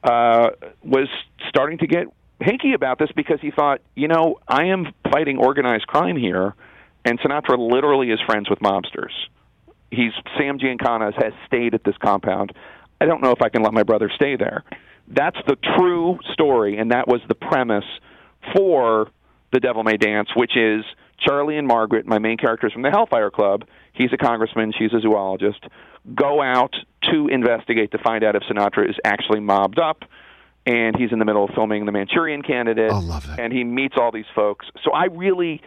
uh, was starting to get hinky about this because he thought, you know, I am fighting organized crime here, and Sinatra literally is friends with mobsters. He's Sam Giancana has stayed at this compound. I don't know if I can let my brother stay there. That's the true story, and that was the premise for The Devil May Dance, which is Charlie and Margaret, my main characters from the Hellfire Club. He's a congressman, she's a zoologist. Go out to investigate to find out if Sinatra is actually mobbed up. And he's in the middle of filming The Manchurian Candidate. I love that. And he meets all these folks. So I really,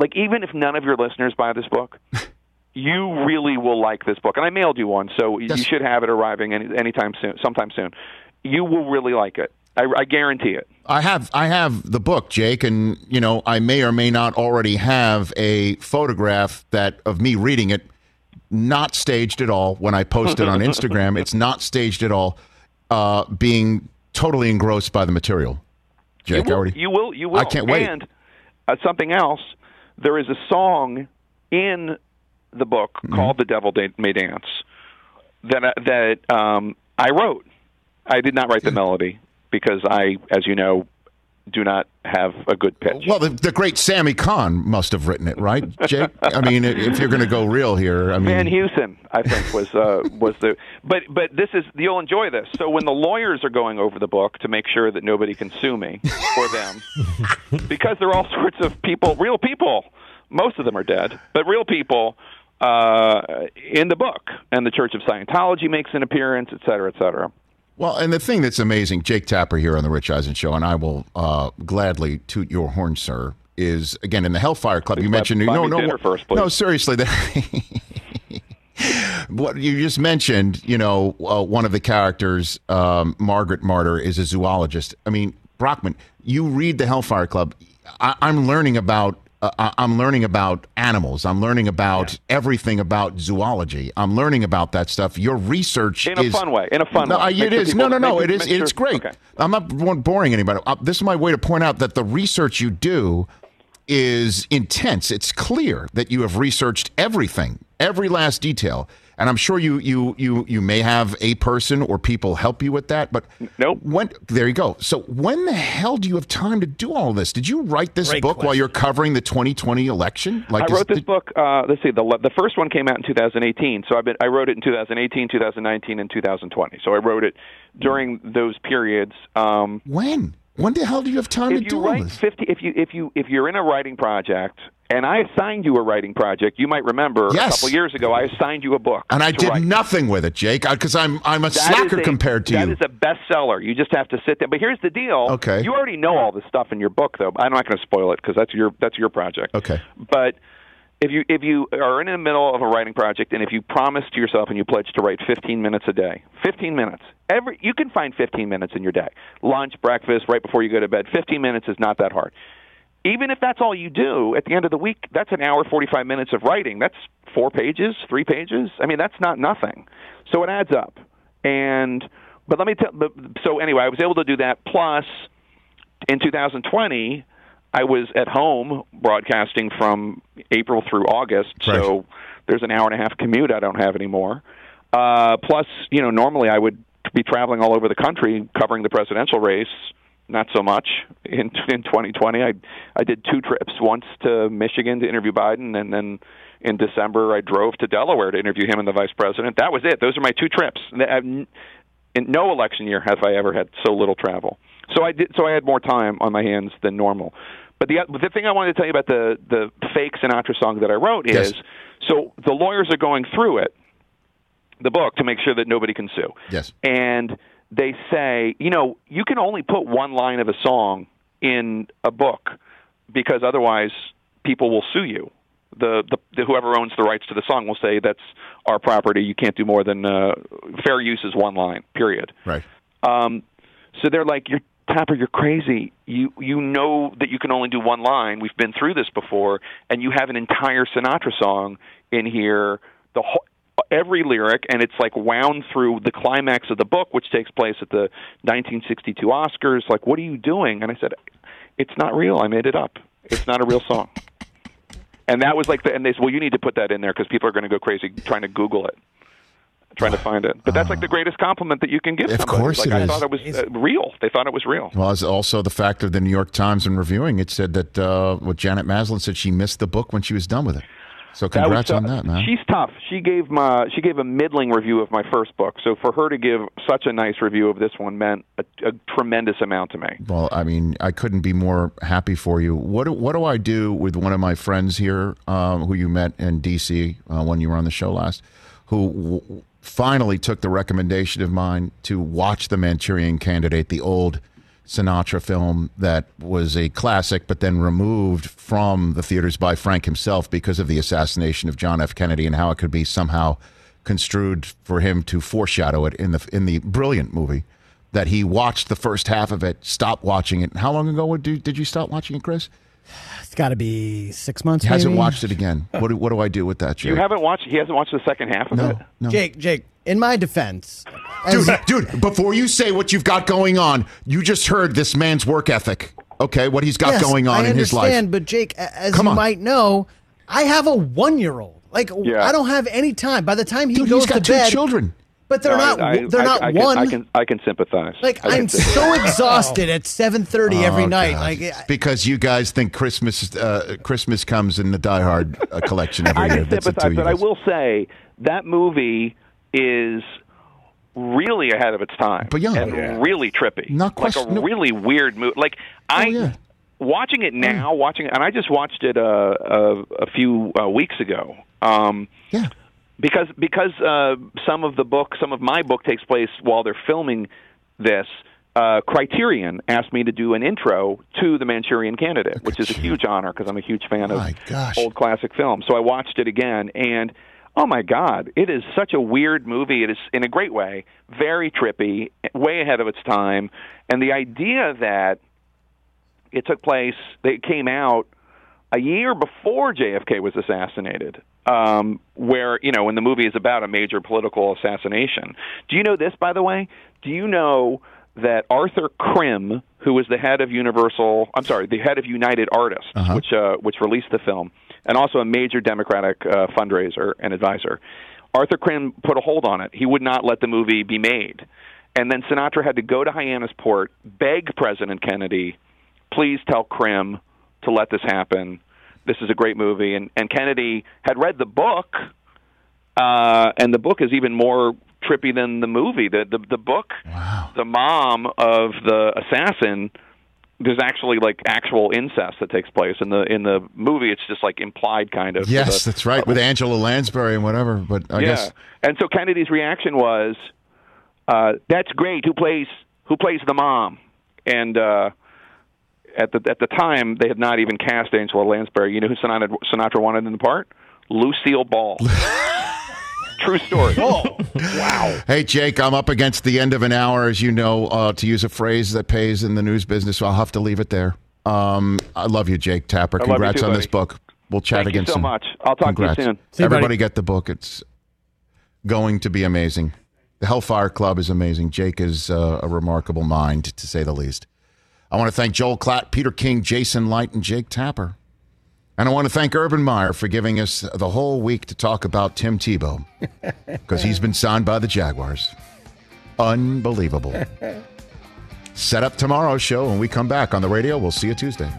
like, even if none of your listeners buy this book, you really will like this book. And I mailed you one, so you should have it arriving any anytime soon, sometime soon. You will really like it. I, I guarantee it. I have I have the book, Jake, and you know I may or may not already have a photograph that of me reading it, not staged at all. When I post it on Instagram, it's not staged at all. Uh, being totally engrossed by the material, Jake. you will, already. you will. You will. I can't wait. And uh, something else. There is a song in the book Mm-hmm. called "The Devil May Dance" that I- that um, I wrote. I did not write the melody because I, as you know, do not have a good pitch. Well, the, the great Sammy Cahn must have written it, right, Jake? I mean, if you're going to go real here, I mean, Van Heusen, I think, was uh, was the. But but this is you'll enjoy this. So when the lawyers are going over the book to make sure that nobody can sue me or them, because there are all sorts of people, real people. Most of them are dead, but real people uh, in the book, and the Church of Scientology makes an appearance, et cetera, et cetera. Well, and the thing that's amazing, Jake Tapper here on the Rich Eisen Show, and I will uh, gladly toot your horn, sir. Is again in the Hellfire Club. You mentioned buy no, me no, dinner first, no. Seriously, what you just mentioned. You know, uh, one of the characters, um, Margaret Marder, is a zoologist. I mean, Brockman. You read the Hellfire Club. I, I'm learning about. Uh, I- I'm learning about animals. I'm learning about everything about zoology. I'm learning about that stuff. Your research In a is fun way, in a fun no, way. I- Make sure people- no, no, no. It is. make It's great. okay. I'm not boring anybody. Uh, this is my way to point out that the research you do is intense. It's clear that you have researched everything, every last detail, and I'm sure you you you you may have a person or people help you with that. But nope. When there you go. So when the hell do you have time to do all this? Did you write this Great book while you're covering the 2020 election? I is- wrote this book. Uh, let's see, the the first one came out in 2018. So I've been I wrote it in 2018, 2019, and 2020. So I wrote it during those periods. Um, when? When the hell do you have time if to do all write this? 50, if you if you if you're in a writing project And I assigned you a writing project. You might remember Yes. a couple years ago, I assigned you a book. And I did write. nothing with it, Jake, because I'm I'm a That slacker a- compared to That you. is a bestseller. You just have to sit there. But here's the deal. Okay. You already know all this stuff in your book, though. I'm not going to spoil it because that's your that's your project. Okay. But if you if you are in the middle of a writing project and if you promise to yourself and you pledge to write 15 minutes a day, 15 minutes. Every you can find 15 minutes in your day. Lunch, breakfast, right before you go to bed. 15 minutes is not that hard. Even if that's all you do, at the end of the week, that's an hour 45 minutes of writing. That's 4 pages, 3 pages. I mean, that's not nothing. So it adds up. And but let me tell so anyway, I was able to do that plus in 2020 I was at home broadcasting from April through August, so there's an hour and a half commute I don't have anymore. Uh, plus, you know, normally I would be traveling all over the country covering the presidential race. Not so much in in 2020. I I did two trips. Once to Michigan to interview Biden, and then in December I drove to Delaware to interview him and the vice president. That was it. Those are my two trips. In no election year have I ever had so little travel. So I did. So I had more time on my hands than normal. But the the thing I wanted to tell you about the the fake Sinatra song that I wrote Yes. is so the lawyers are going through it, the book, to make sure that nobody can sue. Yes. And they say, you know, you can only put one line of a song in a book because otherwise people will sue you. The, the, the whoever owns the rights to the song will say that's our property. You can't do more than uh, fair use is one line. Period. Right. Um, so they're like, "You're Tapper, you're crazy. You you know that you can only do one line. We've been through this before, and you have an entire Sinatra song in here. The whole, every lyric, and it's like wound through the climax of the book, which takes place at the 1962 Oscars. Like, what are you doing? And I said, it's not real. I made it up. It's not a real song. And that was like the, and they said, well, you need to put that in there because people are going to go crazy trying to Google it, trying to find it. But that's like the greatest compliment that you can give Of somebody. course like, it I is. thought it was uh, real. They thought it was real. Well, it's also the fact of the New York Times in reviewing it said that uh, what Janet Maslin said she missed the book when she was done with it. So That was congrats tough. on that, man. She's tough. She gave my she gave a middling review of my first book. So for her to give such a nice review of this one meant a, a tremendous amount to me. Well, I mean, I couldn't be more happy for you. What do, what do I do with one of my friends here, um, who you met in D.C. Uh, when you were on the show last, who w- finally took the recommendation of mine to watch The Manchurian Candidate, the old Sinatra film that was a classic, but then removed from the theaters by Frank himself because of the assassination of John F. Kennedy and how it could be somehow construed for him to foreshadow it in the in the brilliant movie that he watched the first half of it, stopped watching it. How long ago did, did you stop watching it, Chris? It's got to be six months. He hasn't maybe? watched it again. Oh. What do, what do I do with that, Jake? You haven't watched. He hasn't watched the second half of it. No. Jake, Jake. In my defense, dude, dude, before you say what you've got going on, you just heard this man's work ethic. Okay, what he's got Yes, going on I in his life. understand, But Jake, as Come you on. might know, I have a one-year-old. Like Yeah. I don't have any time. By the time he Dude, goes he's got to two bed, children. But they're No, not. I- I- they're I- not I can, one. I can I can sympathize. like I can I'm sympathize. so exhausted at 7:30 every Oh, night. God. Like because you guys think Christmas uh, Christmas comes in the Die Hard uh, collection every I year. can That's it sympathize, to you but I will say that movie is really ahead of its time, But young. and Yeah. really trippy, Not like a no- really weird movie. Like I. Oh, yeah. Watching it now, watching and I just watched it uh, a, a few uh, weeks ago. Um, yeah. Because because uh, some of the book, some of my book takes place while they're filming this. Uh, Criterion asked me to do an intro to The Manchurian Candidate, which is a huge honor because I'm a huge fan of My gosh. old classic films. So I watched it again, and oh my god, it is such a weird movie. It is in a great way, very trippy, way ahead of its time, and the idea that it took place, it came out a year before JFK was assassinated. Um, where you know when the movie is about a major political assassination. Do you know this, by the way? Do you know that Arthur Krim, who was the head of Universal, I'm sorry, the head of United Artists, Uh-huh. which uh, which released the film, and also a major Democratic uh, fundraiser and advisor, Arthur Krim put a hold on it. He would not let the movie be made, and then Sinatra had to go to Hyannisport, beg President Kennedy, please tell Krim to let this happen. This is a great movie, and and Kennedy had read the book, uh, and the book is even more trippy than the movie. The the, the book, the mom of the assassin there's actually like actual incest that takes place in the in the movie. It's just like implied, kind of. Yes, The- that's right, with Angela Lansbury and whatever. But I yeah. guess And so Kennedy's reaction was, uh, "That's great. Who plays who plays the mom?" And uh, at the at the time, they had not even cast Angela Lansbury. You know who Sinatra, Sinatra wanted in the part? Lucille Ball. True story. wow. Hey, Jake, I'm up against the end of an hour, as you know, uh, to use a phrase that pays in the news business. So I'll have to leave it there. Um, I love you, Jake Tapper. I love you Congrats too, on this book. We'll chat Thank you again so soon. much. I'll talk to you soon. See Everybody buddy. get the book. It's going to be amazing. The Hellfire Club is amazing. Jake is uh, a remarkable mind, to say the least. I want to thank Joel Klatt, Peter King, Jason Licht, and Jake Tapper. And I want to thank Urban Meyer for giving us the whole week to talk about Tim Tebow because he's been signed by the Jaguars. Unbelievable. Set up tomorrow's show when we come back on the radio. We'll see you Tuesday.